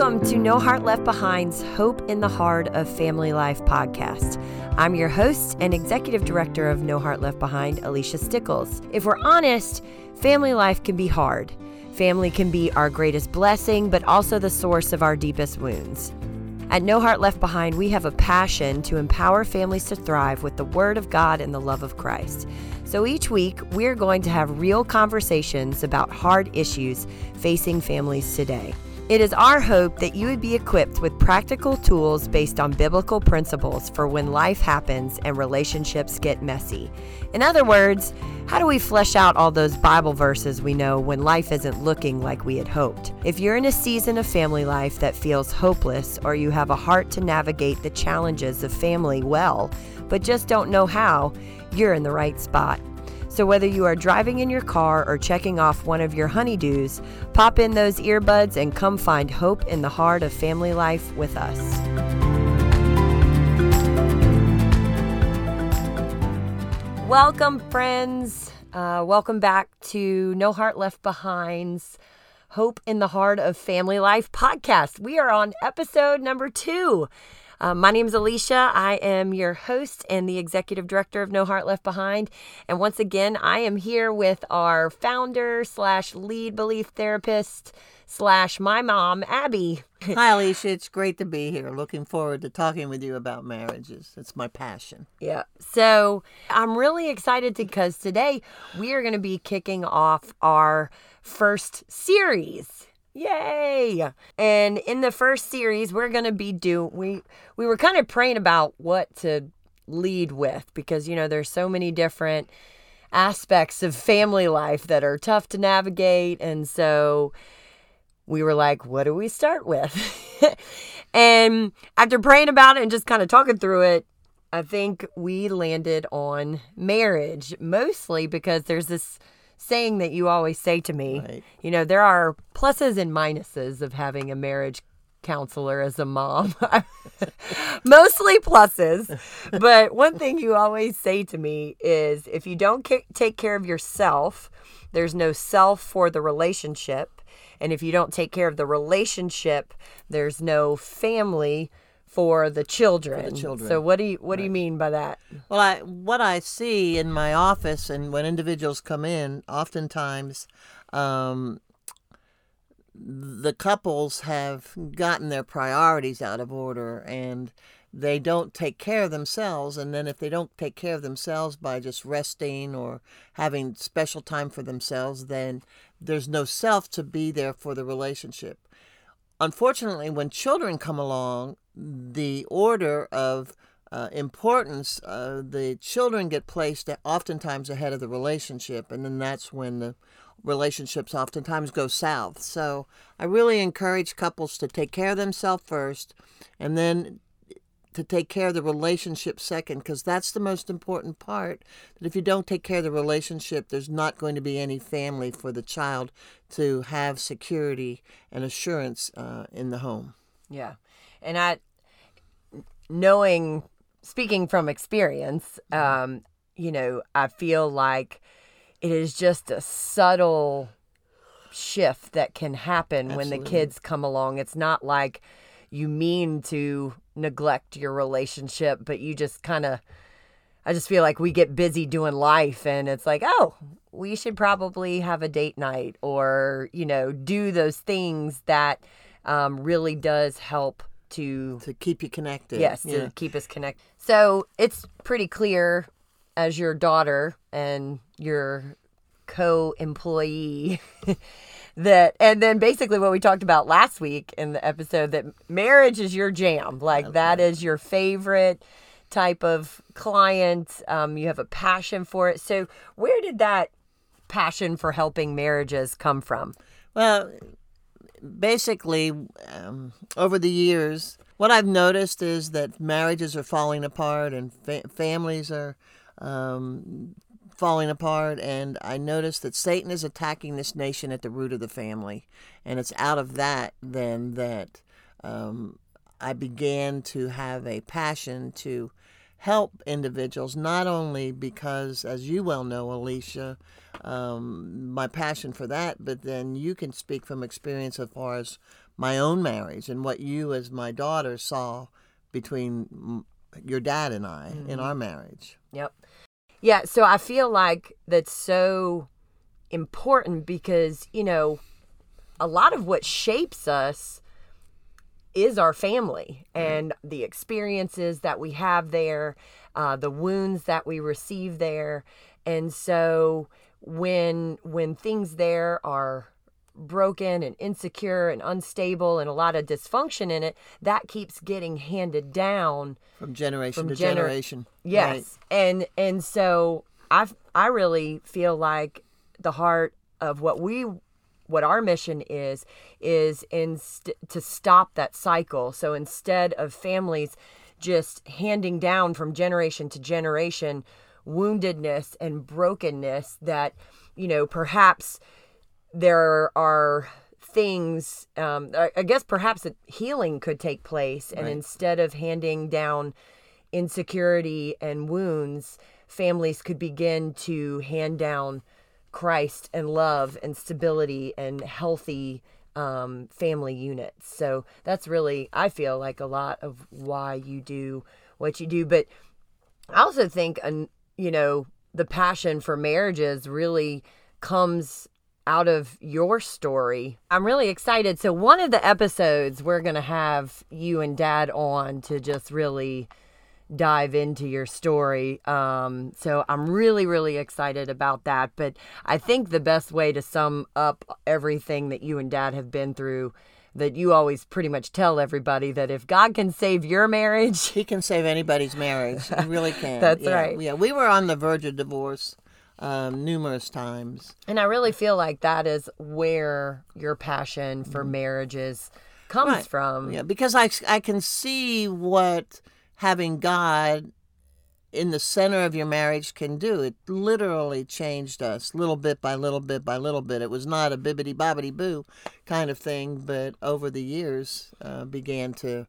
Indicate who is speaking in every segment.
Speaker 1: Welcome to No Heart Left Behind's Hope in the Heart of Family Life podcast. I'm your host and executive director of No Heart Left Behind, Alicia Stickles. If we're honest, family life can be hard. Family can be our greatest blessing, but also the source of our deepest wounds. At No Heart Left Behind, we have a passion to empower families to thrive with the Word of God and the love of Christ. So each week, we're going to have real conversations about hard issues facing families today. It is our hope that you would be equipped with practical tools based on biblical principles for when life happens and relationships get messy. In other words, how do we flesh out all those Bible verses we know when life isn't looking like we had hoped? If you're in a season of family life that feels hopeless or you have a heart to navigate the challenges of family well, but just don't know how, you're in the right spot. So, whether you are driving in your car or checking off one of your honeydews, pop in those earbuds and come find hope in the heart of family life with us. Welcome, friends. Uh, welcome back to No Heart Left Behind's Hope in the Heart of Family Life podcast. We are on episode number two. Uh, my name is Alicia. I am your host and the executive director of No Heart Left Behind. And once again, I am here with our founder slash lead belief therapist slash my mom, Abby.
Speaker 2: Hi, Alicia. It's great to be here. Looking forward to talking with you about marriages. It's my passion.
Speaker 1: Yeah. So I'm really excited because today we are going to be kicking off our first series Yay! And in the first series, we're gonna be do we we were kind of praying about what to lead with because you know there's so many different aspects of family life that are tough to navigate and so we were like what do we start with and after praying about it and just kind of talking through it i think we landed on marriage mostly because there's this saying that you always say to me. Right. You know, there are pluses and minuses of having a marriage counselor as a mom. Mostly pluses. But one thing you always say to me is if you don't take care of yourself, there's no self for the relationship. And if you don't take care of the relationship, there's no family for the children.
Speaker 2: For the children.
Speaker 1: So what do you what right. do you mean by that?
Speaker 2: Well, I what I see in my office and when individuals come in, oftentimes um, the couples have gotten their priorities out of order and they don't take care of themselves and then if they don't take care of themselves by just resting or having special time for themselves then there's no self to be there for the relationship unfortunately when children come along the order of uh, importance, uh, the children get placed oftentimes ahead of the relationship, and then that's when the relationships oftentimes go south. So I really encourage couples to take care of themselves first, and then to take care of the relationship second, because that's the most important part. That if you don't take care of the relationship, there's not going to be any family for the child to have security and assurance uh, in the home.
Speaker 1: Yeah. And I, knowing, speaking from experience, um, you know, I feel like it is just a subtle shift that can happen Absolutely. when the kids come along. It's not like you mean to neglect your relationship, but you just kind of, I just feel like we get busy doing life and it's like, oh, we should probably have a date night or, you know, do those things that um, really does help to
Speaker 2: to keep you connected.
Speaker 1: Yes, yeah. to keep us connected. So it's pretty clear as your daughter and your co-employee that and then basically what we talked about last week in the episode that marriage is your jam like okay. that is your favorite type of client um, you have a passion for it so where did that passion for helping marriages come from
Speaker 2: well basically, um, over the years, what I've noticed is that marriages are falling apart and fa- families are um, falling apart. And I noticed that Satan is attacking this nation at the root of the family. And it's out of that then that um, I began to have a passion to help individuals not only because, as you well know, Alicia, um, my passion for that, but then you can speak from experience as far as my own marriage and what you, as my daughter, saw between your dad and I mm-hmm. in our marriage.
Speaker 1: Yep. Yeah. So I feel like that's so important because, you know, a lot of what shapes us is our family and the experiences that we have there, uh, the wounds that we receive there. And so when when things there are broken and insecure and unstable and a lot of dysfunction in it, that keeps getting handed down
Speaker 2: from generation from to gener- generation.
Speaker 1: Yes. Right. And and so I I really feel like the heart of what we what our mission is is in st- to stop that cycle. So instead of families just handing down from generation to generation woundedness and brokenness that you know perhaps there are things um, I, guess perhaps a healing could take place and right. instead of handing down insecurity and wounds families could begin to hand down christ and love and stability and healthy um, family units so that's really i feel like a lot of why you do what you do but i also think you know the passion for marriages really comes out of your story. I'm really excited. So, one of the episodes we're going to have you and dad on to just really dive into your story. Um, so, I'm really, really excited about that. But I think the best way to sum up everything that you and dad have been through. That you always pretty much tell everybody that if God can save your marriage,
Speaker 2: He can save anybody's marriage. He really can.
Speaker 1: That's
Speaker 2: yeah,
Speaker 1: right.
Speaker 2: Yeah, we were on the verge of divorce um, numerous times.
Speaker 1: And I really feel like that is where your passion for mm-hmm. marriages comes right. from.
Speaker 2: Yeah, because I, I can see what having God in the center of your marriage can do. It literally changed us little bit by little bit by little bit. It was not a bibbity bobbity boo kind of thing, but over the years uh, began to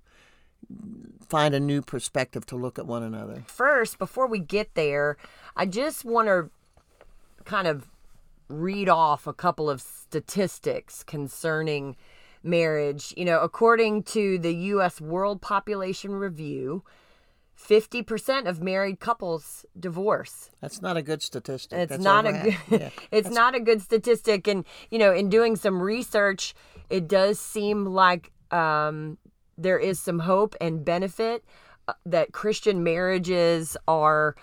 Speaker 2: find a new perspective to look at one another.
Speaker 1: First, before we get there, I just want to kind of read off a couple of statistics concerning marriage. You know, according to the U.S. World Population Review, 50% of married couples divorce.
Speaker 2: That's not a good statistic.
Speaker 1: It's
Speaker 2: That's
Speaker 1: not a good yeah. it's That's... not a good statistic and you know, in doing some research, it does seem like um, there is some hope and benefit uh, that Christian marriages are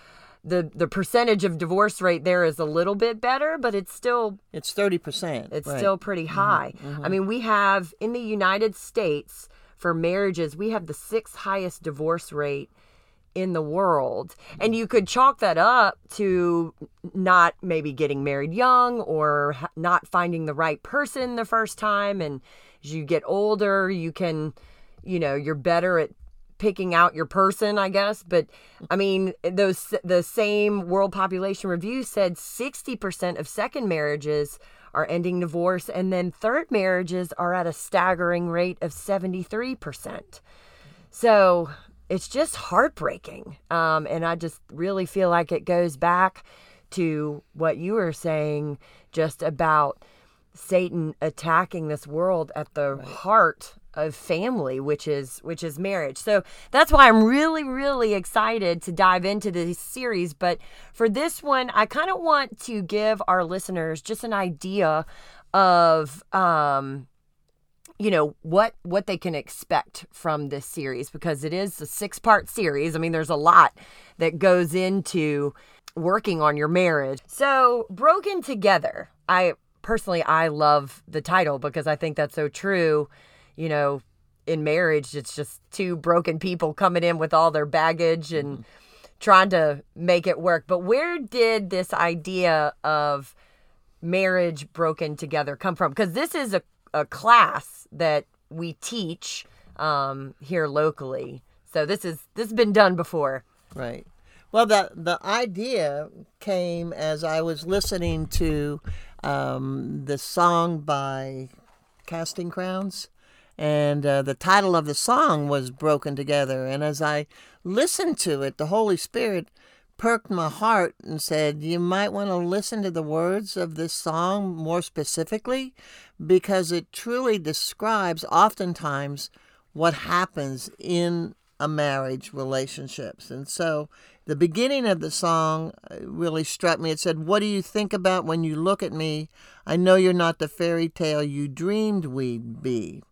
Speaker 1: the the percentage of divorce rate there is a little bit better, but it's still
Speaker 2: it's thirty percent.
Speaker 1: It's right. still pretty mm-hmm. high. Mm-hmm, mm-hmm. I mean, we have in the United States for marriages, we have the sixth highest divorce rate in the world. And you could chalk that up to not maybe getting married young or not finding the right person the first time. And as you get older, you can, you know, you're better at picking out your person, I guess. But I mean, those the same World Population Review said 60% of second marriages are ending divorce, and then third marriages are at a staggering rate of 73%. So it's just heartbreaking. Um, and I just really feel like it goes back to what you were saying just about Satan attacking this world at the right. heart of family which is which is marriage so that's why i'm really really excited to dive into this series but for this one i kind of want to give our listeners just an idea of um you know what what they can expect from this series because it is a six part series i mean there's a lot that goes into working on your marriage so broken together i personally i love the title because i think that's so true you know, in marriage, it's just two broken people coming in with all their baggage and mm-hmm. trying to make it work. But where did this idea of marriage broken together come from? Because this is a, a class that we teach um, here locally. So this is this has been done before.
Speaker 2: Right. Well, the the idea came as I was listening to um, the song by Casting Crowns, and uh, the title of the song was broken together and as i listened to it, the Holy Spirit perked my heart and said, You might want to listen to the words of this song more specifically because it truly describes oftentimes what happens in a marriage relationships. And so the beginning of the song uh, really struck me. It said, What do you think about when you look at me? I know you're not the fairy tale you dreamed we'd be.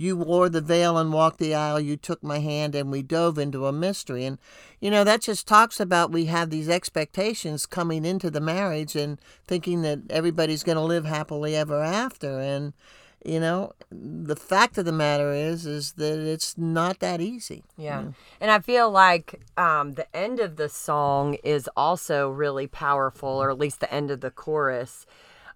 Speaker 2: You wore the veil and walked the aisle. You took my hand and we dove into a mystery. And, you know, that just talks about we have these expectations coming into the marriage and thinking that everybody's going to live happily ever after. And, you know, the fact of the matter is, is that it's not that easy.
Speaker 1: Yeah. And I feel like um, the end of the song is also really powerful, or at least the end of the chorus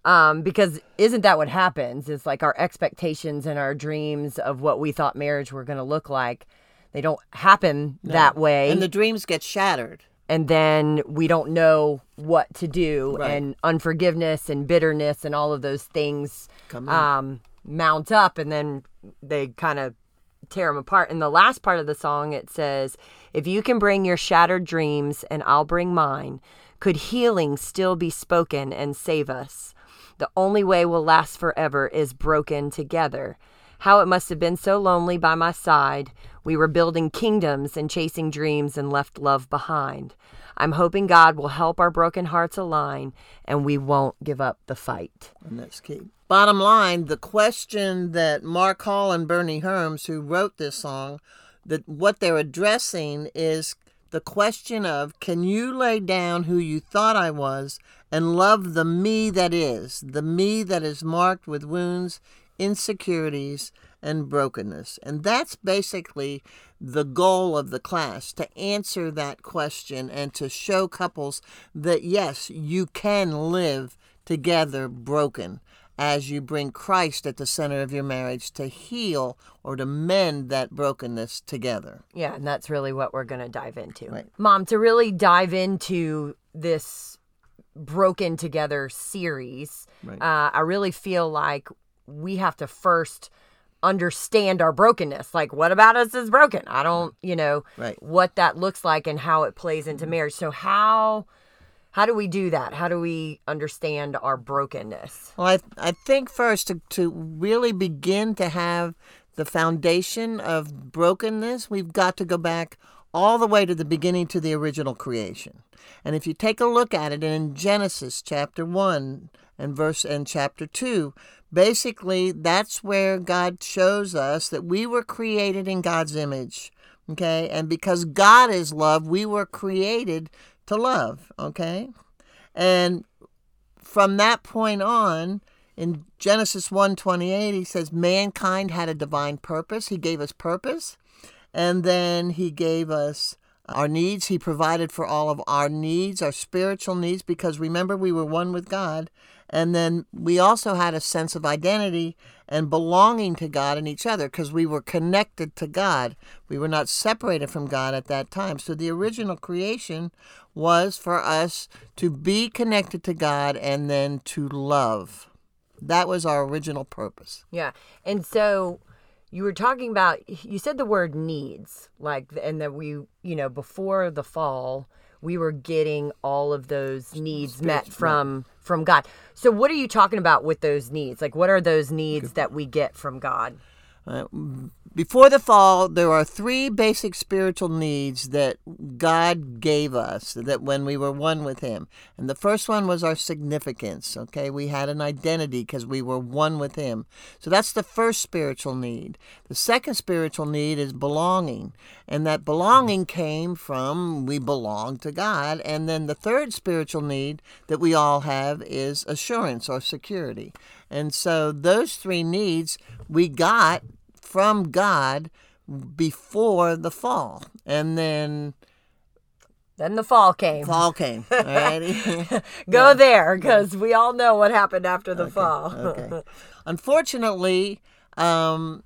Speaker 1: um, because isn't that what happens? It's like our expectations and our dreams of what we thought marriage were going to look like. They don't happen no. that way.
Speaker 2: And the dreams get shattered.
Speaker 1: And then we don't know what to do. Right. And unforgiveness and bitterness and all of those things um, mount up. And then they kind of tear them apart. In the last part of the song, it says, If you can bring your shattered dreams and I'll bring mine, could healing still be spoken and save us? The only way we'll last forever is broken together. How it must have been so lonely by my side. We were building kingdoms and chasing dreams and left love behind. I'm hoping God will help our broken hearts align and we won't give up the fight.
Speaker 2: And that's key. Bottom line, the question that Mark Hall and Bernie Herms, who wrote this song, that what they're addressing is the question of can you lay down who you thought I was and love the me that is, the me that is marked with wounds, insecurities, and brokenness. And that's basically the goal of the class to answer that question and to show couples that yes, you can live together broken as you bring Christ at the center of your marriage to heal or to mend that brokenness together.
Speaker 1: Yeah, and that's really what we're going to dive into.
Speaker 2: Right.
Speaker 1: Mom, to really dive into this broken together series, right. uh, I really feel like we have to first understand our brokenness. Like, what about us is broken? I don't, you know,
Speaker 2: right.
Speaker 1: what that looks like and how it plays into marriage. So, how how do we do that? How do we understand our brokenness?
Speaker 2: Well, I, I think first to, to really begin to have the foundation of brokenness, we've got to go back all the way to the beginning to the original creation. And if you take a look at it in Genesis chapter 1 and verse and chapter 2, basically that's where God shows us that we were created in God's image. Okay? And because God is love, we were created to love, okay? And from that point on, in Genesis 1:28, he says mankind had a divine purpose. He gave us purpose, and then he gave us our needs. He provided for all of our needs, our spiritual needs, because remember, we were one with God. And then we also had a sense of identity and belonging to God and each other because we were connected to God. We were not separated from God at that time. So the original creation was for us to be connected to God and then to love. That was our original purpose.
Speaker 1: Yeah. And so you were talking about you said the word needs like and that we you know before the fall we were getting all of those needs met from from god. So what are you talking about with those needs? Like what are those needs that we get from god?
Speaker 2: Uh, before the fall, there are three basic spiritual needs that God gave us that when we were one with Him. And the first one was our significance. Okay, we had an identity because we were one with Him. So that's the first spiritual need. The second spiritual need is belonging. And that belonging came from we belong to God. And then the third spiritual need that we all have is assurance or security. And so those three needs we got from God before the fall. And then
Speaker 1: then the fall came.
Speaker 2: Fall came.
Speaker 1: Go yeah. there because we all know what happened after the okay. fall.
Speaker 2: okay. Unfortunately, um,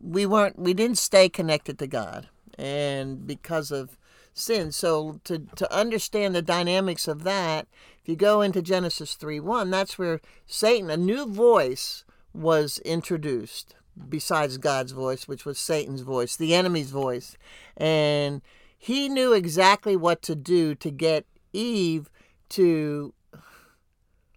Speaker 2: we weren't. We didn't stay connected to God, and because of sin. So to to understand the dynamics of that, if you go into Genesis three one, that's where Satan, a new voice, was introduced besides God's voice, which was Satan's voice, the enemy's voice. And he knew exactly what to do to get Eve to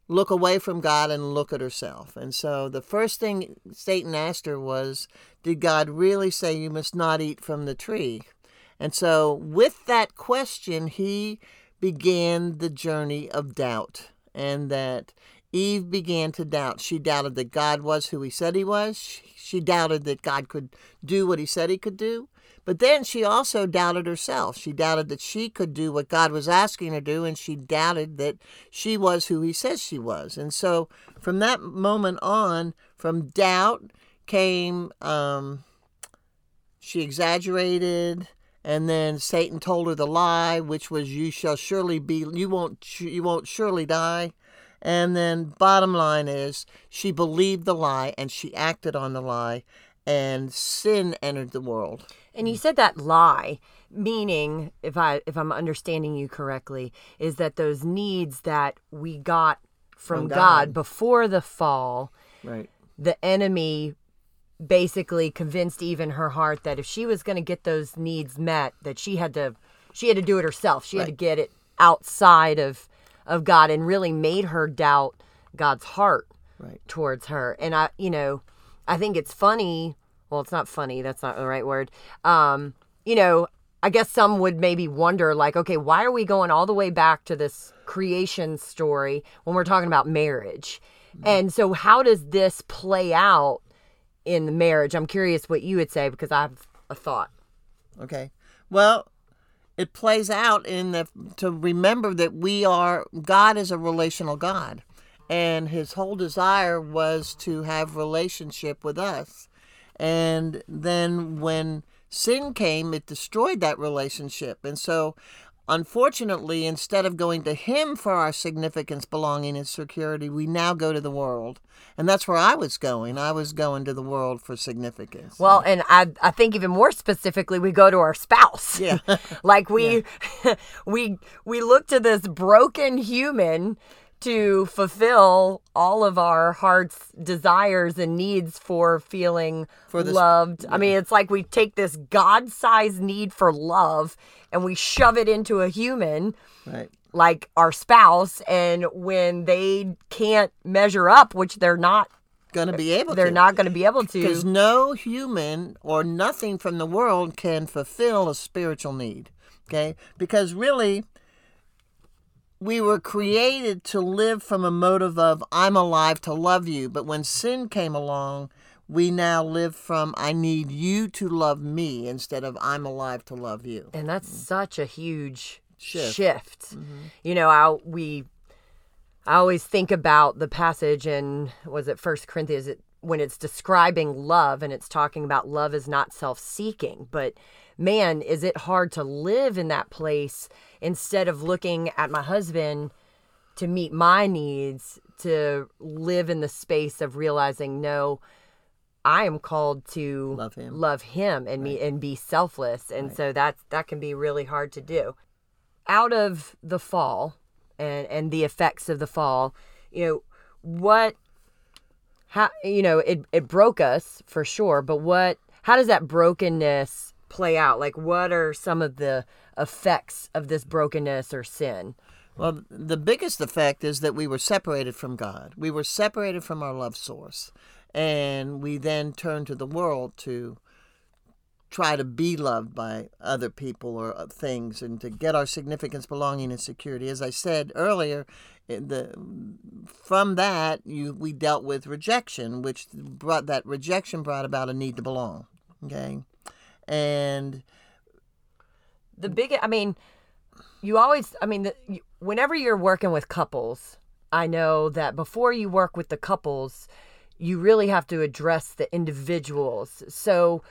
Speaker 2: look away from God and look at herself. And so the first thing Satan asked her was, Did God really say you must not eat from the tree? And so with that question, he began the journey of doubt. And that Eve began to doubt. She doubted that God was who he said he was. She doubted that God could do what he said he could do. But then she also doubted herself. She doubted that she could do what God was asking her to do, and she doubted that she was who He says she was. And so from that moment on, from doubt came, um, she exaggerated, and then Satan told her the lie, which was, "You shall surely be, you won't, you won't surely die." And then, bottom line is, she believed the lie and she acted on the lie, and sin entered the world.
Speaker 1: And you said that lie, meaning, if I if I'm understanding you correctly, is that those needs that we got from,
Speaker 2: From
Speaker 1: God.
Speaker 2: God.
Speaker 1: before the fall,
Speaker 2: Right.
Speaker 1: the enemy basically convinced even her heart that if she was going to get those needs met, that she had to she had to do it herself. She had to get it outside of of God and really made her doubt God's heart
Speaker 2: Right.
Speaker 1: towards her. And I, you know, I think it's funny. Well, it's not funny. That's not the right word. Um, you know, I guess some would maybe wonder, like, okay, why are we going all the way back to this creation story when we're talking about marriage? And so, how does this play out in the marriage? I'm curious what you would say because I have a thought.
Speaker 2: Okay. Well, it plays out in the to remember that we are God is a relational God, and His whole desire was to have relationship with us, and then when sin came, it destroyed that relationship, and so. Unfortunately, instead of going to him for our significance, belonging, and security, we now go to the world. And that's where I was going. I was going to the world for significance.
Speaker 1: Well, and I I think even more specifically, we go to our spouse.
Speaker 2: Yeah.
Speaker 1: like we we we look to this broken human to fulfill all of our heart's desires and needs for feeling
Speaker 2: For this-
Speaker 1: loved. I mean, it's like we take this God-sized need for love and we shove it into a human
Speaker 2: right.
Speaker 1: like our spouse and when they can't measure up, which they're not
Speaker 2: Going to be able
Speaker 1: they're
Speaker 2: to.
Speaker 1: not going to be able to.
Speaker 2: Because no human or nothing from the world can fulfill a spiritual need. Okay? Because really, we were created to live from a motive of, I'm alive to love you. But when sin came along, we now live from, I need you to love me instead of, I'm alive to love you.
Speaker 1: and that's mm. such a huge
Speaker 2: Shift.
Speaker 1: shift. Mm-hmm. You know, I we I always think about the passage in was it First Corinthians it, when it's describing love and it's talking about love is not self-seeking, but man, is it hard to live in that place instead of looking at my husband to meet my needs, to live in the space of realizing no, I am called to
Speaker 2: Love him.
Speaker 1: love him and me and be selfless. And so that's that can be really hard to do. Out of the fall and and the effects of the fall, you know, what how you know, it it broke us for sure, but what how does that brokenness play out? Like what are some of the effects of this brokenness or sin?
Speaker 2: Well, the biggest effect is that we were separated from God. We were separated from our love source. And we then turned to the world to try to be loved by other people or things and to get our significance, belonging, and security. As I said earlier, eh, the from that you we dealt with rejection, which brought that rejection brought about a need to belong. Okay, and
Speaker 1: the big i mean you always i mean the, you, whenever you're working with couples i know that before you work with the couples you really have to address the individuals so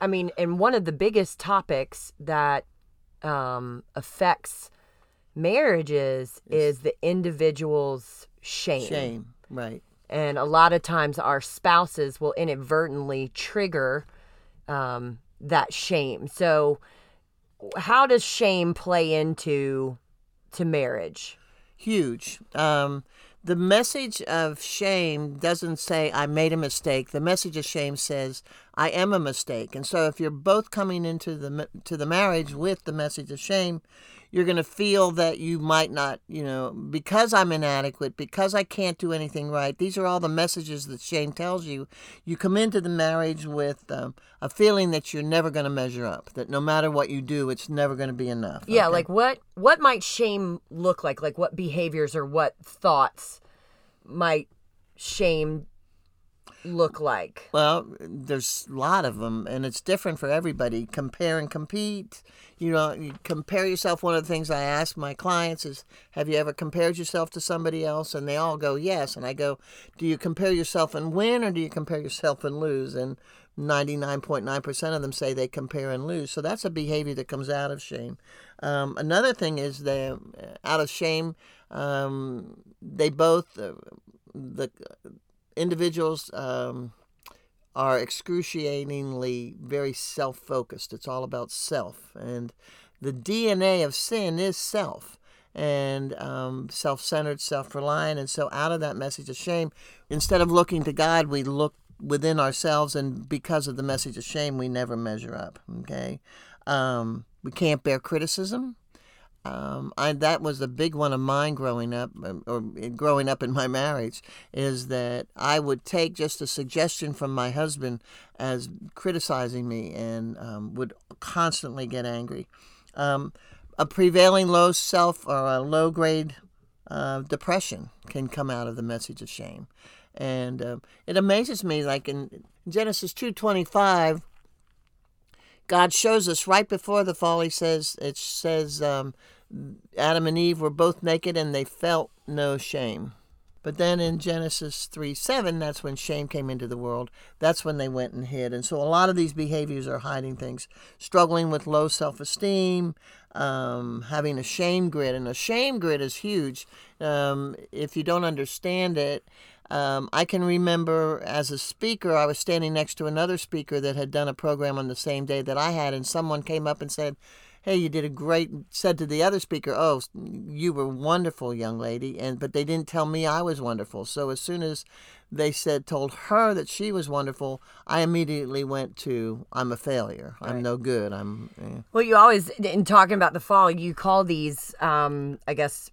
Speaker 1: i mean and one of the biggest topics that um, affects marriages is the individual's shame
Speaker 2: shame, right?
Speaker 1: and a lot of times our spouses will inadvertently trigger um, that shame so how does shame play into to marriage
Speaker 2: huge. Um, the message of shame doesn't say I made a mistake. The message of shame says I am a mistake. And so if you're both coming into the to the marriage with the message of shame, you're going to feel that you might not, you know, because I'm inadequate, because I can't do anything right. These are all the messages that shame tells you. You come into the marriage with um, a feeling that you're never going to measure up, that no matter what you do, it's never going to be enough.
Speaker 1: Yeah, okay? like what what might shame look like? Like what behaviors or what thoughts might shame look like?
Speaker 2: Well, there's a lot of them, and it's different for everybody. Compare and compete. You know, you compare yourself. One of the things I ask my clients is, "Have you ever compared yourself to somebody else?" And they all go, "Yes." And I go, "Do you compare yourself and win, or do you compare yourself and lose?" And 99.9% of them say they compare and lose. So that's a behavior that comes out of shame. Um, another thing is that out of shame, um, they both, uh, the individuals um, are excruciatingly very self focused. It's all about self. And the DNA of sin is self and um, self centered, self reliant. And so, out of that message of shame, instead of looking to God, we look within ourselves. And because of the message of shame, we never measure up. Okay. Um, we can't bear criticism. Um, I, that was a big one of mine growing up, um, or growing up in my marriage, is that I would take just a suggestion from my husband as criticizing me and um, would constantly get angry. Um, a prevailing low self or a low grade uh, depression can come out of the message of shame, and uh, it amazes me. Like in Genesis two twenty five, God shows us right before the fall. He says it says um, Adam and Eve were both naked and they felt no shame. But then in Genesis 3 7, that's when shame came into the world. That's when they went and hid. And so a lot of these behaviors are hiding things struggling with low self esteem, um, having a shame grid. And a shame grid is huge. Um, if you don't understand it, um, I can remember as a speaker, I was standing next to another speaker that had done a program on the same day that I had, and someone came up and said, Hey, you did a great, said to the other speaker, Oh, you were wonderful, young lady. And, but they didn't tell me I was wonderful. So as soon as they said, told her that she was wonderful, I immediately went to, I'm a failure. I'm right. no good. I'm. Eh.
Speaker 1: Well, you always, in talking about the fall, you call these, um, I guess,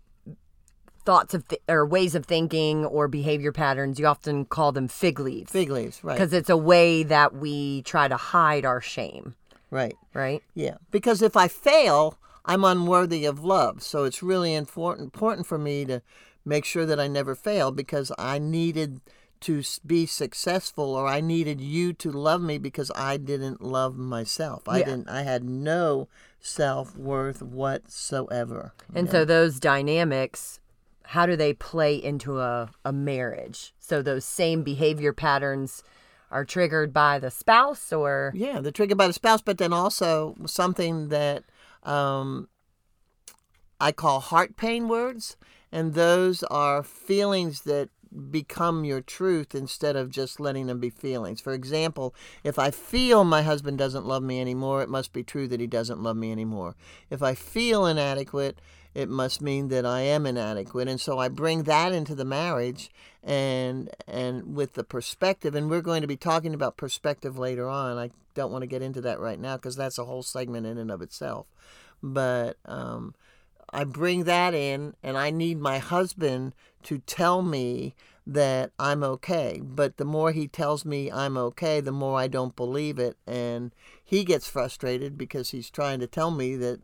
Speaker 1: thoughts of th- or ways of thinking or behavior patterns you often call them fig leaves.
Speaker 2: Fig leaves right.
Speaker 1: Because it's a way that we try to hide our shame.
Speaker 2: Right.
Speaker 1: Right?
Speaker 2: Yeah. Because if i fail i'm unworthy of love. So it's really important important for me to make sure that i never fail because i needed to be successful or i needed you to love me because i didn't love myself. I didn't i had no self-worth whatsoever
Speaker 1: and yeah. so those dynamics how do they play into a, a marriage? So those same behavior patterns are triggered by the spouse or?
Speaker 2: Yeah they're triggered by the spouse but then also something that um, i call heart pain words and those are feelings that become your truth instead of just letting them be feelings. For example if i feel my husband doesn't love me anymore it must be true that he doesn't love me anymore. If i feel inadequate it must mean that I am inadequate. And so I bring that into the marriage and and with the perspective and we're going to be talking about perspective later on. I don't want to get into that right now because that's a whole segment in and of itself. But um, I bring that in and I need my husband to tell me that I'm okay. But the more he tells me I'm okay, the more I don't believe it. And he gets frustrated because he's trying to tell me that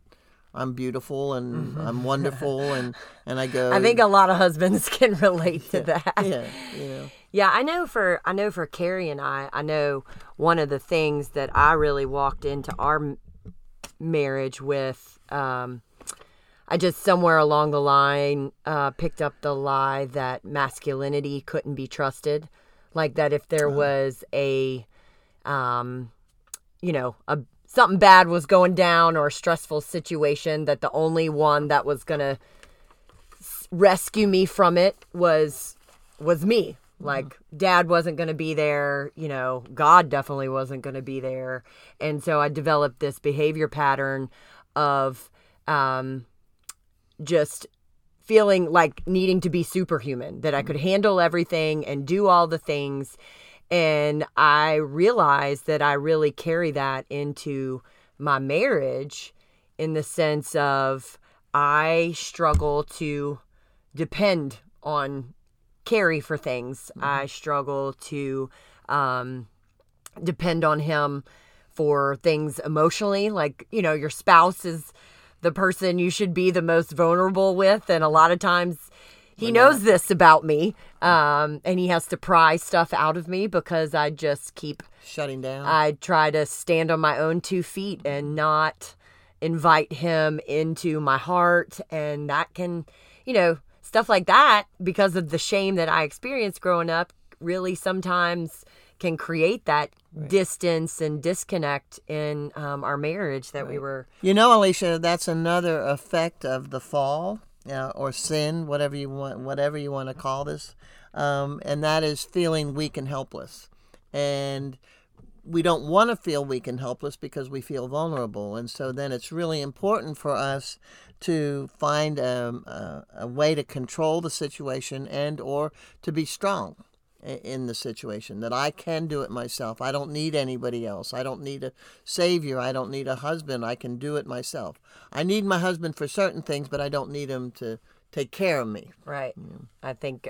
Speaker 2: I'm beautiful and mm-hmm. I'm wonderful and and I go
Speaker 1: I think a lot of husbands can relate to
Speaker 2: yeah,
Speaker 1: that.
Speaker 2: Yeah, yeah.
Speaker 1: Yeah, I know for I know for Carrie and I, I know one of the things that I really walked into our marriage with um, I just somewhere along the line uh, picked up the lie that masculinity couldn't be trusted. Like that if there uh-huh. was a um, you know, a something bad was going down or a stressful situation that the only one that was going to rescue me from it was was me like mm-hmm. dad wasn't going to be there you know god definitely wasn't going to be there and so i developed this behavior pattern of um just feeling like needing to be superhuman, that I could handle everything and do all the things. And I realized that I really carry that into my marriage in the sense of I struggle to depend on Carrie for things. Mm-hmm. I struggle to um, depend on him for things emotionally. Like, you know, your spouse is the person you should be the most vulnerable with. And a lot of times he knows this about me. Um, and he has to pry stuff out of me because I just keep
Speaker 2: shutting down.
Speaker 1: I try to stand on my own two feet and not invite him into my heart. And that can, you know, stuff like that because of the shame that I experienced growing up really sometimes can create that right. distance and disconnect in um, our marriage that right. we were.
Speaker 2: You know, Alicia, that's another effect of the fall uh, or sin, whatever you want, whatever you want to call this, um, and that is feeling weak and helpless, and we don't want to feel weak and helpless because we feel vulnerable, and so then it's really important for us to find a, um, a, a way to control the situation and or to be strong in the situation that I can do it myself. I don't need anybody else. I don't need a savior. I don't need a husband. I can do it myself. I need my husband for certain things, but I don't need him to take care of me.
Speaker 1: Right. Yeah. I think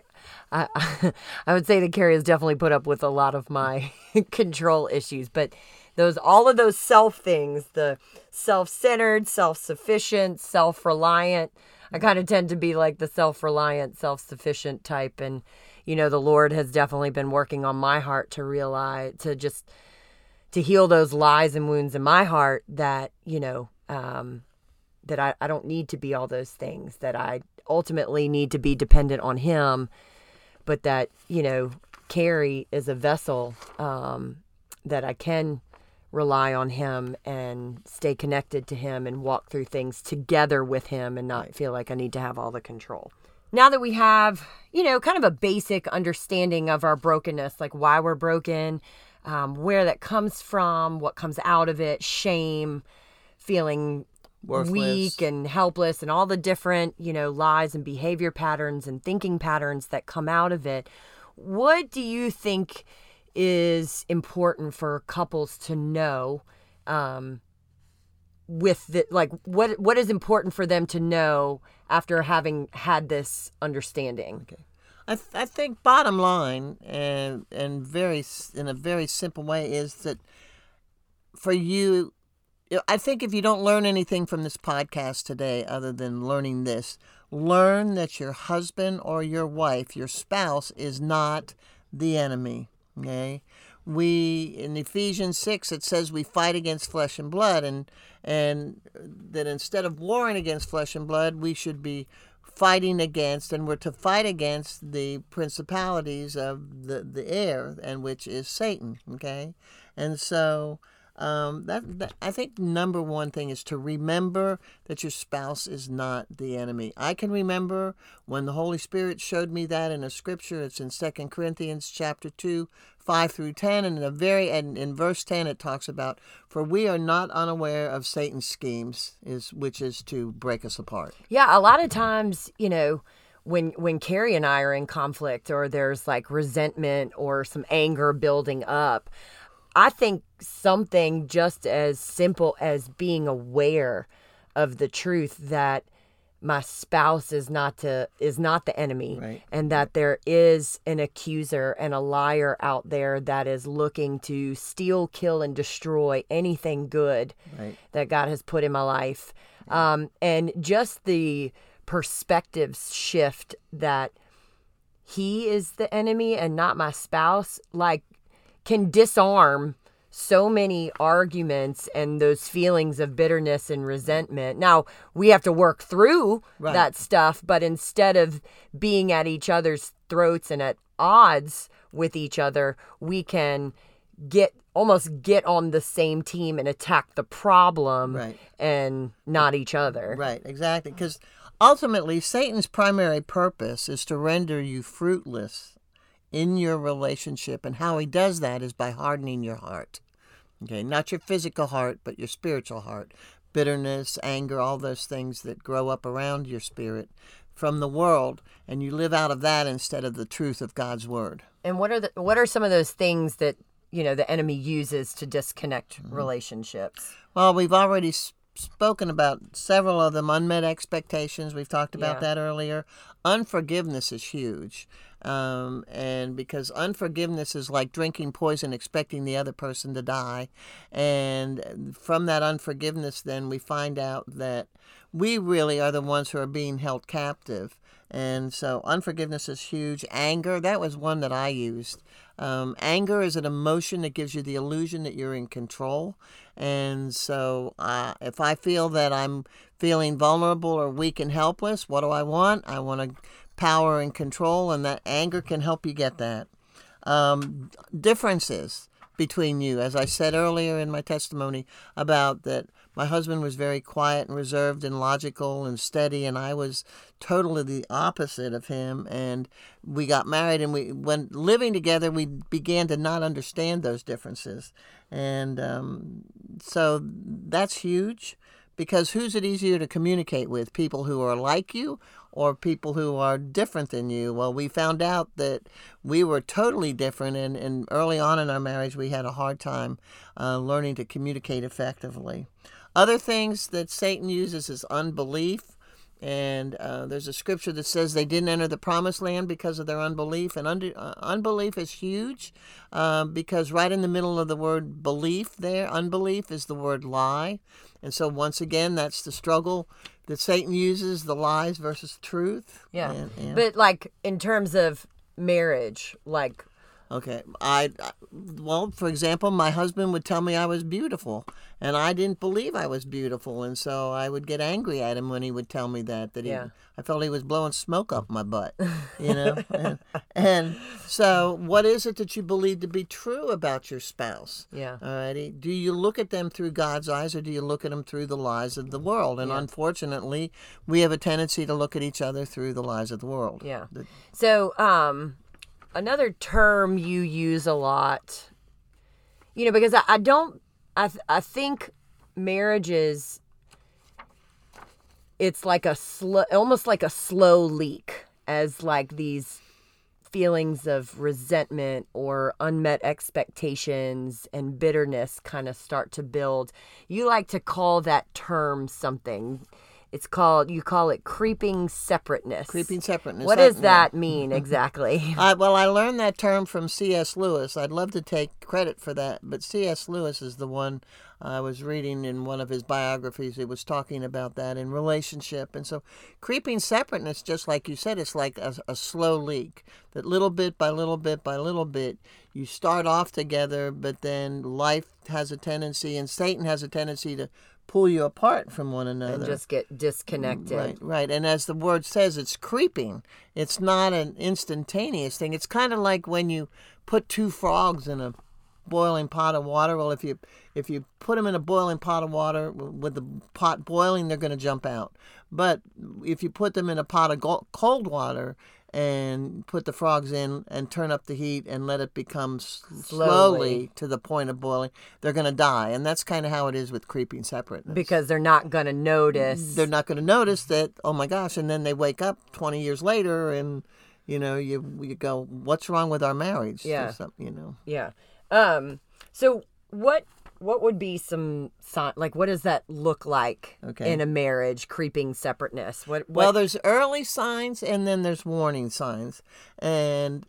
Speaker 1: I I would say that Carrie has definitely put up with a lot of my control issues, but those all of those self things, the self-centered, self-sufficient, self-reliant, I mm. kind of tend to be like the self-reliant, self-sufficient type and you know, the Lord has definitely been working on my heart to realize, to just, to heal those lies and wounds in my heart that, you know, um, that I, I don't need to be all those things, that I ultimately need to be dependent on Him, but that, you know, Carrie is a vessel um, that I can rely on him and stay connected to him and walk through things together with him and not feel like I need to have all the control now that we have, you know, kind of a basic understanding of our brokenness, like why we're broken, um, where that comes from, what comes out of it, shame, feeling Worthless. weak and helpless, and all the different, you know, lies and behavior patterns and thinking patterns that come out of it. What do you think is important for couples to know? Um, with the like what what is important for them to know after having had this understanding?
Speaker 2: Okay. I, th- I think bottom line and and very in a very simple way is that for you i think if you don't learn anything from this podcast today other than learning this learn that your husband or your wife your spouse is not the enemy okay we in Ephesians 6 it says we fight against flesh and blood and and that instead of warring against flesh and blood we should be fighting against and we're to fight against the principalities of the the air and which is Satan okay? And so um, that, that I think number one thing is to remember that your spouse is not the enemy. I can remember when the Holy Spirit showed me that in a scripture. It's in Second Corinthians chapter two, five through ten, and in a very and in verse ten it talks about for we are not unaware of Satan's schemes, is which is to break us apart.
Speaker 1: Yeah, a lot of times, you know when when Carrie and I are in conflict or there's like resentment or some anger building up, I think something just as simple as being aware of the truth that my spouse is not to is not the enemy
Speaker 2: right.
Speaker 1: and that there is an accuser and a liar out there that is looking to steal kill and destroy anything good
Speaker 2: right.
Speaker 1: that god has put in my life um, and just the perspective shift that he is the enemy and not my spouse like can disarm so many arguments and those feelings of bitterness and resentment. Now, we have to work through right. that stuff, but instead of being at each other's throats and at odds with each other, we can get almost get on the same team and attack the problem
Speaker 2: right.
Speaker 1: and not each other.
Speaker 2: Right, exactly. Because ultimately, Satan's primary purpose is to render you fruitless in your relationship. And how he does that is by hardening your heart. Okay, not your physical heart, but your spiritual heart. Bitterness, anger, all those things that grow up around your spirit from the world and you live out of that instead of the truth of God's word.
Speaker 1: And what are the what are some of those things that you know the enemy uses to disconnect
Speaker 2: Mm-hmm.
Speaker 1: relationships?
Speaker 2: Well, we've already spoken about several of them unmet expectations. We've talked about
Speaker 1: Yeah.
Speaker 2: that earlier. Unforgiveness is huge. Um, and because unforgiveness is like drinking poison, expecting the other person to die. And from that unforgiveness, then we find out that we really are the ones who are being held captive. And so unforgiveness is huge. Anger, that was one that I used. Um, anger is an emotion that gives you the illusion that you're in control. And so uh, if I feel that I'm feeling vulnerable or weak and helpless, what do I want? I want power and control, and that anger can help you get that. Um, differences between you, as I said earlier in my testimony about that my husband was very quiet and reserved and logical and steady, and I was totally the opposite of him. And we got married, and we when living together, we began to not understand those differences, and um, so that's huge. Because who's it easier to communicate with? People who are like you or people who are different than you? Well, we found out that we were totally different, and, and early on in our marriage, we had a hard time uh, learning to communicate effectively. Other things that Satan uses is unbelief. And uh, there's a scripture that says they didn't enter the promised land because of their unbelief. And under, uh, unbelief is huge uh, because right in the middle of the word belief there, unbelief is the word lie. And so, once again, that's the struggle that Satan uses the lies versus truth.
Speaker 1: Yeah.
Speaker 2: And- and-
Speaker 1: But like in terms of marriage, like
Speaker 2: Okay. I, well, for example, my husband would tell me I was beautiful, and I didn't believe I was beautiful, and so I would get angry at him when he would tell me that. That he,
Speaker 1: Yeah.
Speaker 2: I felt he was blowing smoke up my butt, you know. and, and so, what is it that you believe to be true about your spouse?
Speaker 1: yeah.
Speaker 2: Alrighty. Do you look at them through God's eyes or do you look at them through the lies of the world? And
Speaker 1: Yeah.
Speaker 2: unfortunately, we have a tendency to look at each other through the lies of the world.
Speaker 1: Yeah.
Speaker 2: The-
Speaker 1: So, um, another term you use a lot, you know, because I, I don't, I, I think marriages, it's like a slow, almost like a slow leak, as like these feelings of resentment or unmet expectations and bitterness kind of start to build. You like to call that term something. It's called, you call it creeping separateness.
Speaker 2: Creeping separateness.
Speaker 1: What
Speaker 2: I-
Speaker 1: does that mean exactly?
Speaker 2: I, well, I learned that term from C.S. Lewis. I'd love to take credit for that, but C.S. Lewis is the one I was reading in one of his biographies. He was talking about that in relationship. And so, creeping separateness, just like you said, it's like a, a slow leak. That little bit by little bit by little bit, you start off together, but then life has a tendency, and Satan has a tendency to pull you apart from one another.
Speaker 1: and just get disconnected.
Speaker 2: Right, right. And as the word says, it's creeping. It's not an instantaneous thing. It's kind of like when you put two frogs in a boiling pot of water. Well, if you if you put them in a boiling pot of water with the pot boiling, they're going to jump out. But if you put them in a pot of cold water and put the frogs in and turn up the heat and let it become slowly,
Speaker 1: Slowly.
Speaker 2: to the point of boiling, they're going to die. And that's kind of how it is with creeping separateness
Speaker 1: Because they're not going to notice.
Speaker 2: they're not going to notice that oh my gosh and then they wake up 20 years later and you know you you go what's wrong with our marriage or
Speaker 1: Yeah.
Speaker 2: something you know
Speaker 1: yeah. Um. So what what would be some sign like what does that look like
Speaker 2: Okay.
Speaker 1: in a marriage? Creeping separateness. What? what
Speaker 2: well there's early signs and then there's warning signs and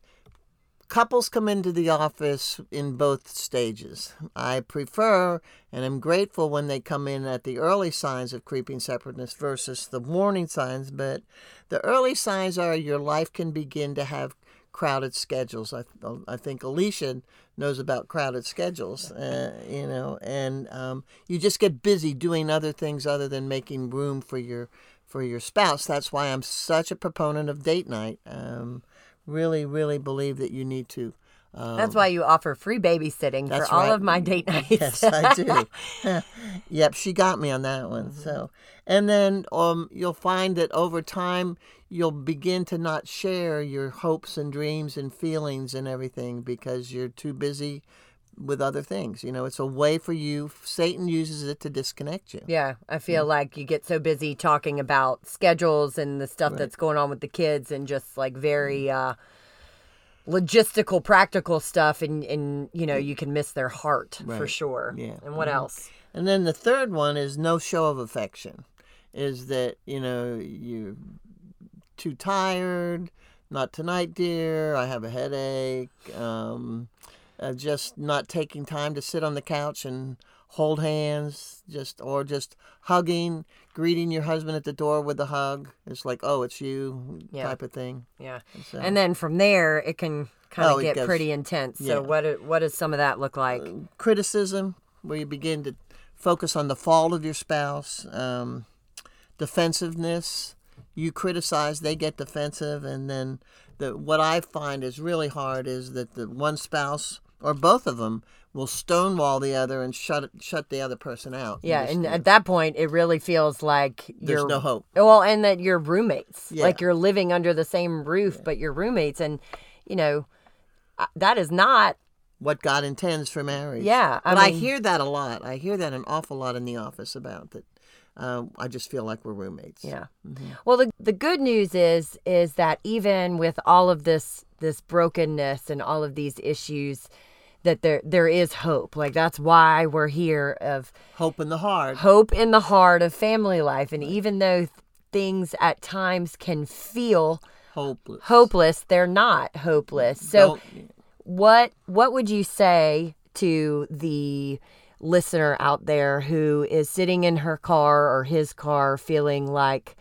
Speaker 2: couples come into the office in both stages i prefer and i'm grateful when they come in at the early signs of creeping separateness versus the warning signs but the early signs are your life can begin to have crowded schedules. I, I think alicia knows about crowded schedules uh, you know and um, you just get busy doing other things other than making room for your for your spouse. That's why i'm such a proponent of date night. Um, really really believe that you need to um,
Speaker 1: That's why you offer free babysitting for all
Speaker 2: right.
Speaker 1: of my date nights.
Speaker 2: yes, I do. yep, she got me on that one.
Speaker 1: Mm-hmm.
Speaker 2: So, and then um, you'll find that over time you'll begin to not share your hopes and dreams and feelings and everything because you're too busy with other things. You know, it's a way for you. Satan uses it to disconnect you.
Speaker 1: Yeah, I feel like you get so busy talking about schedules and the stuff that's going on with the kids and just like very uh logistical practical stuff and and you know, you can miss their heart for sure.
Speaker 2: Yeah.
Speaker 1: And what else?
Speaker 2: And then the third one is no show of affection. Is that, you know, you're too tired, not tonight, dear, I have a headache, um, uh, just not taking time to sit on the couch and hold hands, just or just hugging, greeting your husband at the door with a hug. It's like, oh, it's you
Speaker 1: Yeah.
Speaker 2: type of thing.
Speaker 1: Yeah.
Speaker 2: So-
Speaker 1: And then from there it can kind of
Speaker 2: Oh,
Speaker 1: get
Speaker 2: goes-
Speaker 1: pretty intense.
Speaker 2: yeah.
Speaker 1: So what what does some of that look like?
Speaker 2: criticism, where you begin to focus on the fault of your spouse, um, defensiveness. You criticize, they get defensive, and then the what I find is really hard is that the one spouse or both of them will stonewall the other and shut shut the other person out.
Speaker 1: Yeah, and at that point, it really feels like
Speaker 2: there's no hope.
Speaker 1: well, and that you're roommates,
Speaker 2: Yeah.
Speaker 1: like you're living under the same roof, but you're roommates, and you know that is not.
Speaker 2: What God intends for marriage.
Speaker 1: Yeah, I
Speaker 2: but I hear that a lot. I hear that an awful lot in the office about that. Um, I just feel like we're roommates.
Speaker 1: Yeah.
Speaker 2: Mm-hmm.
Speaker 1: Well, the the good news is is that even with all of this this brokenness and all of these issues, that there there is hope. Like that's why we're here of
Speaker 2: Hope in the heart.
Speaker 1: hope in the heart of family life, and even though th- things at times can feel
Speaker 2: Hopeless.
Speaker 1: hopeless, they're not hopeless. So.
Speaker 2: Don't-
Speaker 1: what what would you say to the listener out there who is sitting in her car or his car feeling like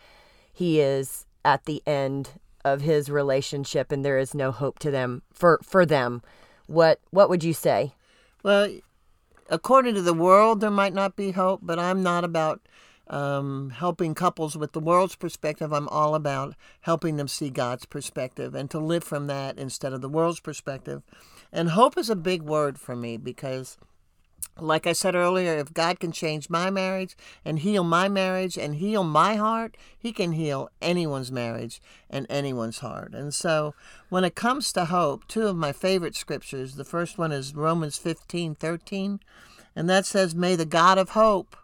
Speaker 1: he is at the end of his relationship and there is no hope to them for for them what what would you say
Speaker 2: Well, according to the world, there might not be hope, but I'm not about um, helping couples with the world's perspective. I'm all about helping them see God's perspective and to live from that instead of the world's perspective. And hope is a big word for me because. Like I said earlier, if God can change my marriage and heal my marriage and heal my heart, He can heal anyone's marriage and anyone's heart. And so, when it comes to hope, two of my favorite scriptures the first one is Romans fifteen thirteen, and that says, May the God of hope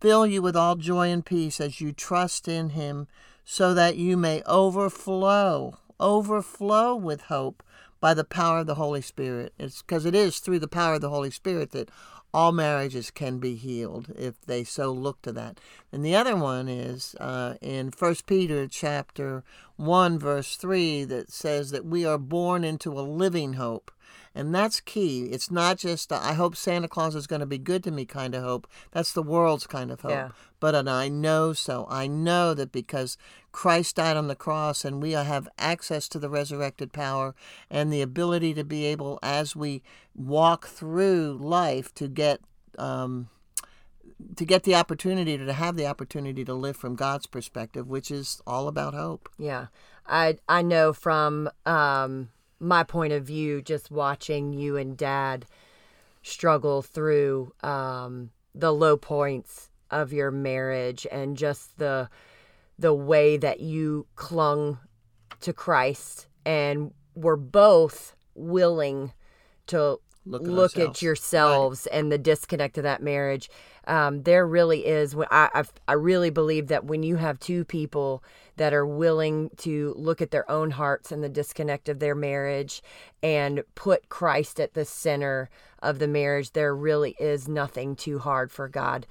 Speaker 2: fill you with all joy and peace as you trust in Him, so that you may overflow, overflow with hope by the power of the Holy Spirit. It's because it is through the power of the Holy Spirit that all marriages can be healed if they so look to that. And the other one is uh, in First Peter chapter one verse three that says that we are born into a living hope. And that's key. It's not just, I hope Santa Claus is going to be good to me kind of hope. That's the world's kind of hope.
Speaker 1: Yeah.
Speaker 2: But an I know so. I know that because Christ died on the cross and we have access to the resurrected power and the ability to be able, as we walk through life, to get. Um, to get the opportunity to have the opportunity to live from God's perspective, which is all about hope.
Speaker 1: Yeah, I I know from um, my point of view, just watching you and Dad struggle through um, the low points of your marriage and just the the way that you clung to Christ and were both willing to
Speaker 2: Look
Speaker 1: look
Speaker 2: at
Speaker 1: at,
Speaker 2: ourselves.
Speaker 1: yourselves and the disconnect of that marriage. Um, there really is. when I I've, I really believe that when you have two people that are willing to look at their own hearts and the disconnect of their marriage and put Christ at the center of the marriage, there really is nothing too hard for God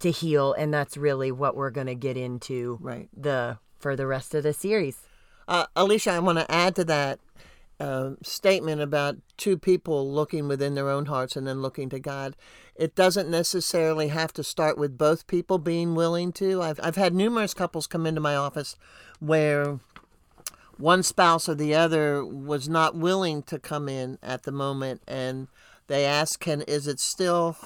Speaker 1: to heal, and that's really what we're going to get into
Speaker 2: Right.
Speaker 1: the for the rest of the series.
Speaker 2: Uh, Alicia, I want to add to that uh, statement about two people looking within their own hearts and then looking to God. It doesn't necessarily have to start with both people being willing to. I've, I've had numerous couples come into my office where one spouse or the other was not willing to come in at the moment and they ask can is it still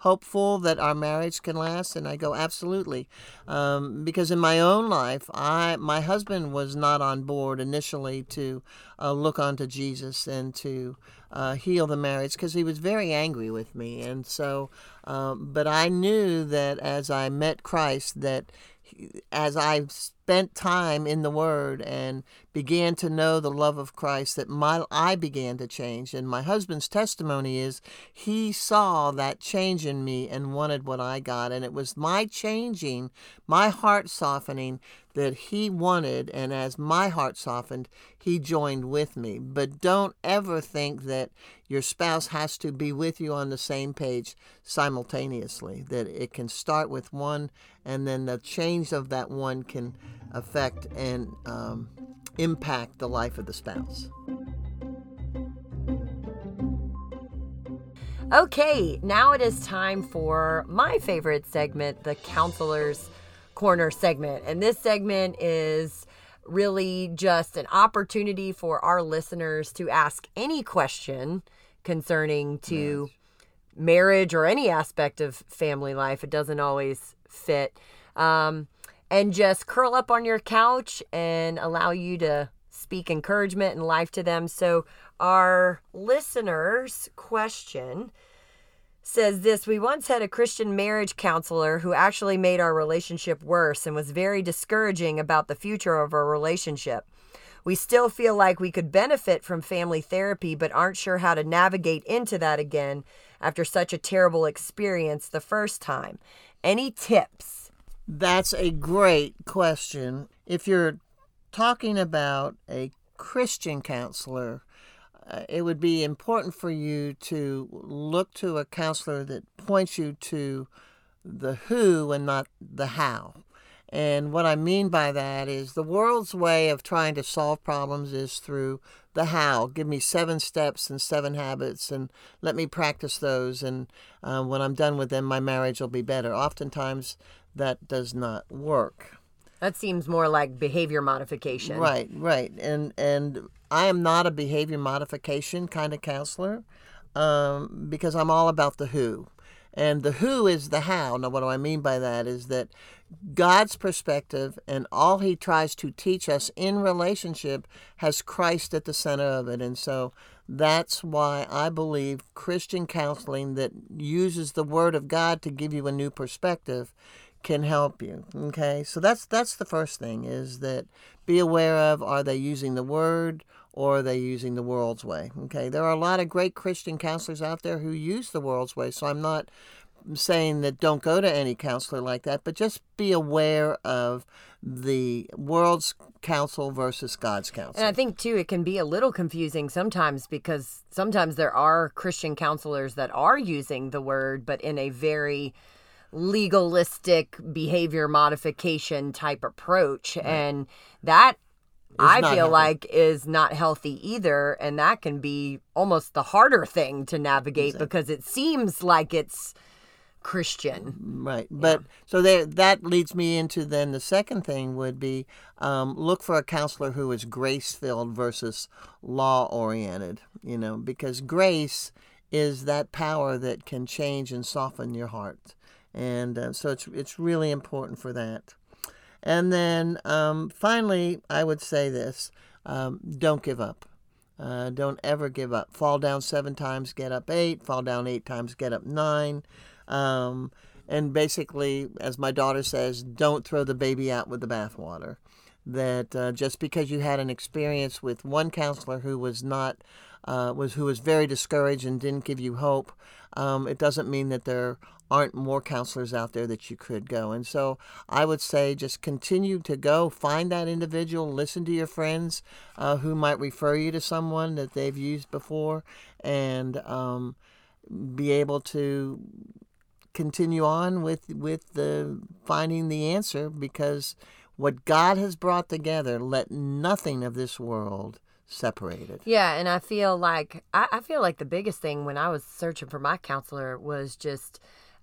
Speaker 2: hopeful that our marriage can last and i go absolutely. Um, because in my own life i my husband was not on board initially to uh, look onto jesus and to uh, heal the marriage because he was very angry with me. And so um, but i knew that as i met christ that he- as i spent time in the Word and began to know the love of Christ that my I began to change. And my husband's testimony is he saw that change in me and wanted what I got. And it was my changing, my heart softening that he wanted, and as my heart softened, he joined with me. But don't ever think that your spouse has to be with you on the same page simultaneously, that it can start with one, and then the change of that one can affect and um, impact the life of the spouse.
Speaker 1: Okay, now it is time for my favorite segment, the counselor's corner segment. And this segment is really just an opportunity for our listeners to ask any question concerning to yes. marriage or any aspect of family life. It doesn't always fit. Um, and just curl up on your couch and allow you to speak encouragement and life to them. So, our listeners' question says this We once had a Christian marriage counselor who actually made our relationship worse and was very discouraging about the future of our relationship. We still feel like we could benefit from family therapy, but aren't sure how to navigate into that again after such a terrible experience the first time. Any tips?
Speaker 2: That's a great question. If you're talking about a Christian counselor, uh, it would be important for you to look to a counselor that points you to the who and not the how. And what I mean by that is the world's way of trying to solve problems is through the how. Give me seven steps and seven habits, and let me practice those. And uh, when I'm done with them, my marriage will be better. Oftentimes, that does not work.
Speaker 1: That seems more like behavior modification.
Speaker 2: Right, right. And and I am not a behavior modification kind of counselor um, because I'm all about the who. And the who is the how. Now, what do I mean by that is that God's perspective and all he tries to teach us in relationship has Christ at the center of it. And so that's why I believe Christian counseling that uses the word of God to give you a new perspective can help you. Okay? So that's that's the first thing is that be aware of are they using the word or are they using the world's way? Okay, there are a lot of great Christian counselors out there who use the world's way, so I'm not saying that don't go to any counselor like that, but just be aware of the world's counsel versus God's counsel.
Speaker 1: And I think too it can be a little confusing sometimes because sometimes there are Christian counselors that are using the word but in a very legalistic behavior modification type approach right. and that I feel healthy. like is not healthy either. And that can be almost the harder thing to navigate exactly. because it seems like it's Christian.
Speaker 2: Right. But yeah. so there, that leads me into then the second thing would be um, look for a counselor who is grace filled versus law oriented, you know, because grace is that power that can change and soften your heart. And uh, so it's, it's really important for that. And then um, finally, I would say this um, don't give up. Uh, don't ever give up. Fall down seven times, get up eight. Fall down eight times, get up nine. Um, and basically, as my daughter says, don't throw the baby out with the bathwater. That uh, just because you had an experience with one counselor who was not uh, was who was very discouraged and didn't give you hope, um, it doesn't mean that there aren't more counselors out there that you could go. And so I would say just continue to go, find that individual, listen to your friends uh, who might refer you to someone that they've used before, and um, be able to continue on with with the finding the answer because what God has brought together, let nothing of this world separated.
Speaker 1: Yeah, and I feel like I, I feel like the biggest thing when I was searching for my counselor was just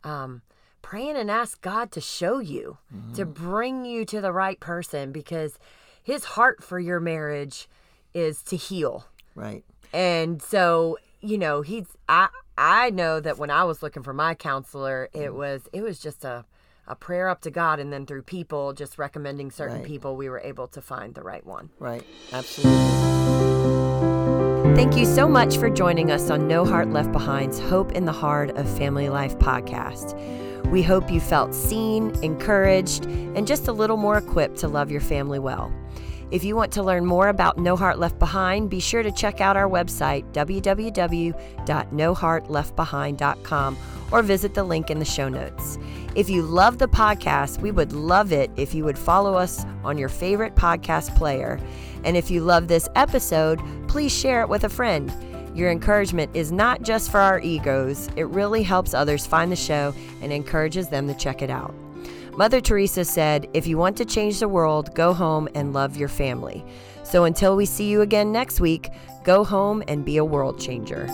Speaker 1: um, praying and ask God to show you, mm-hmm. to bring you to the right person because his heart for your marriage is to heal.
Speaker 2: Right.
Speaker 1: And so, you know, he's I I know that when I was looking for my counselor, it mm-hmm. was it was just a a prayer up to God and then through people just recommending certain right. people we were able to find the right one.
Speaker 2: Right. Absolutely.
Speaker 1: Thank you so much for joining us on No Heart Left Behind's Hope in the Heart of Family Life podcast. We hope you felt seen, encouraged, and just a little more equipped to love your family well. If you want to learn more about No Heart Left Behind, be sure to check out our website, www.noheartleftbehind.com, or visit the link in the show notes. If you love the podcast, we would love it if you would follow us on your favorite podcast player. And if you love this episode, please share it with a friend. Your encouragement is not just for our egos, it really helps others find the show and encourages them to check it out. Mother Teresa said, If you want to change the world, go home and love your family. So until we see you again next week, go home and be a world changer.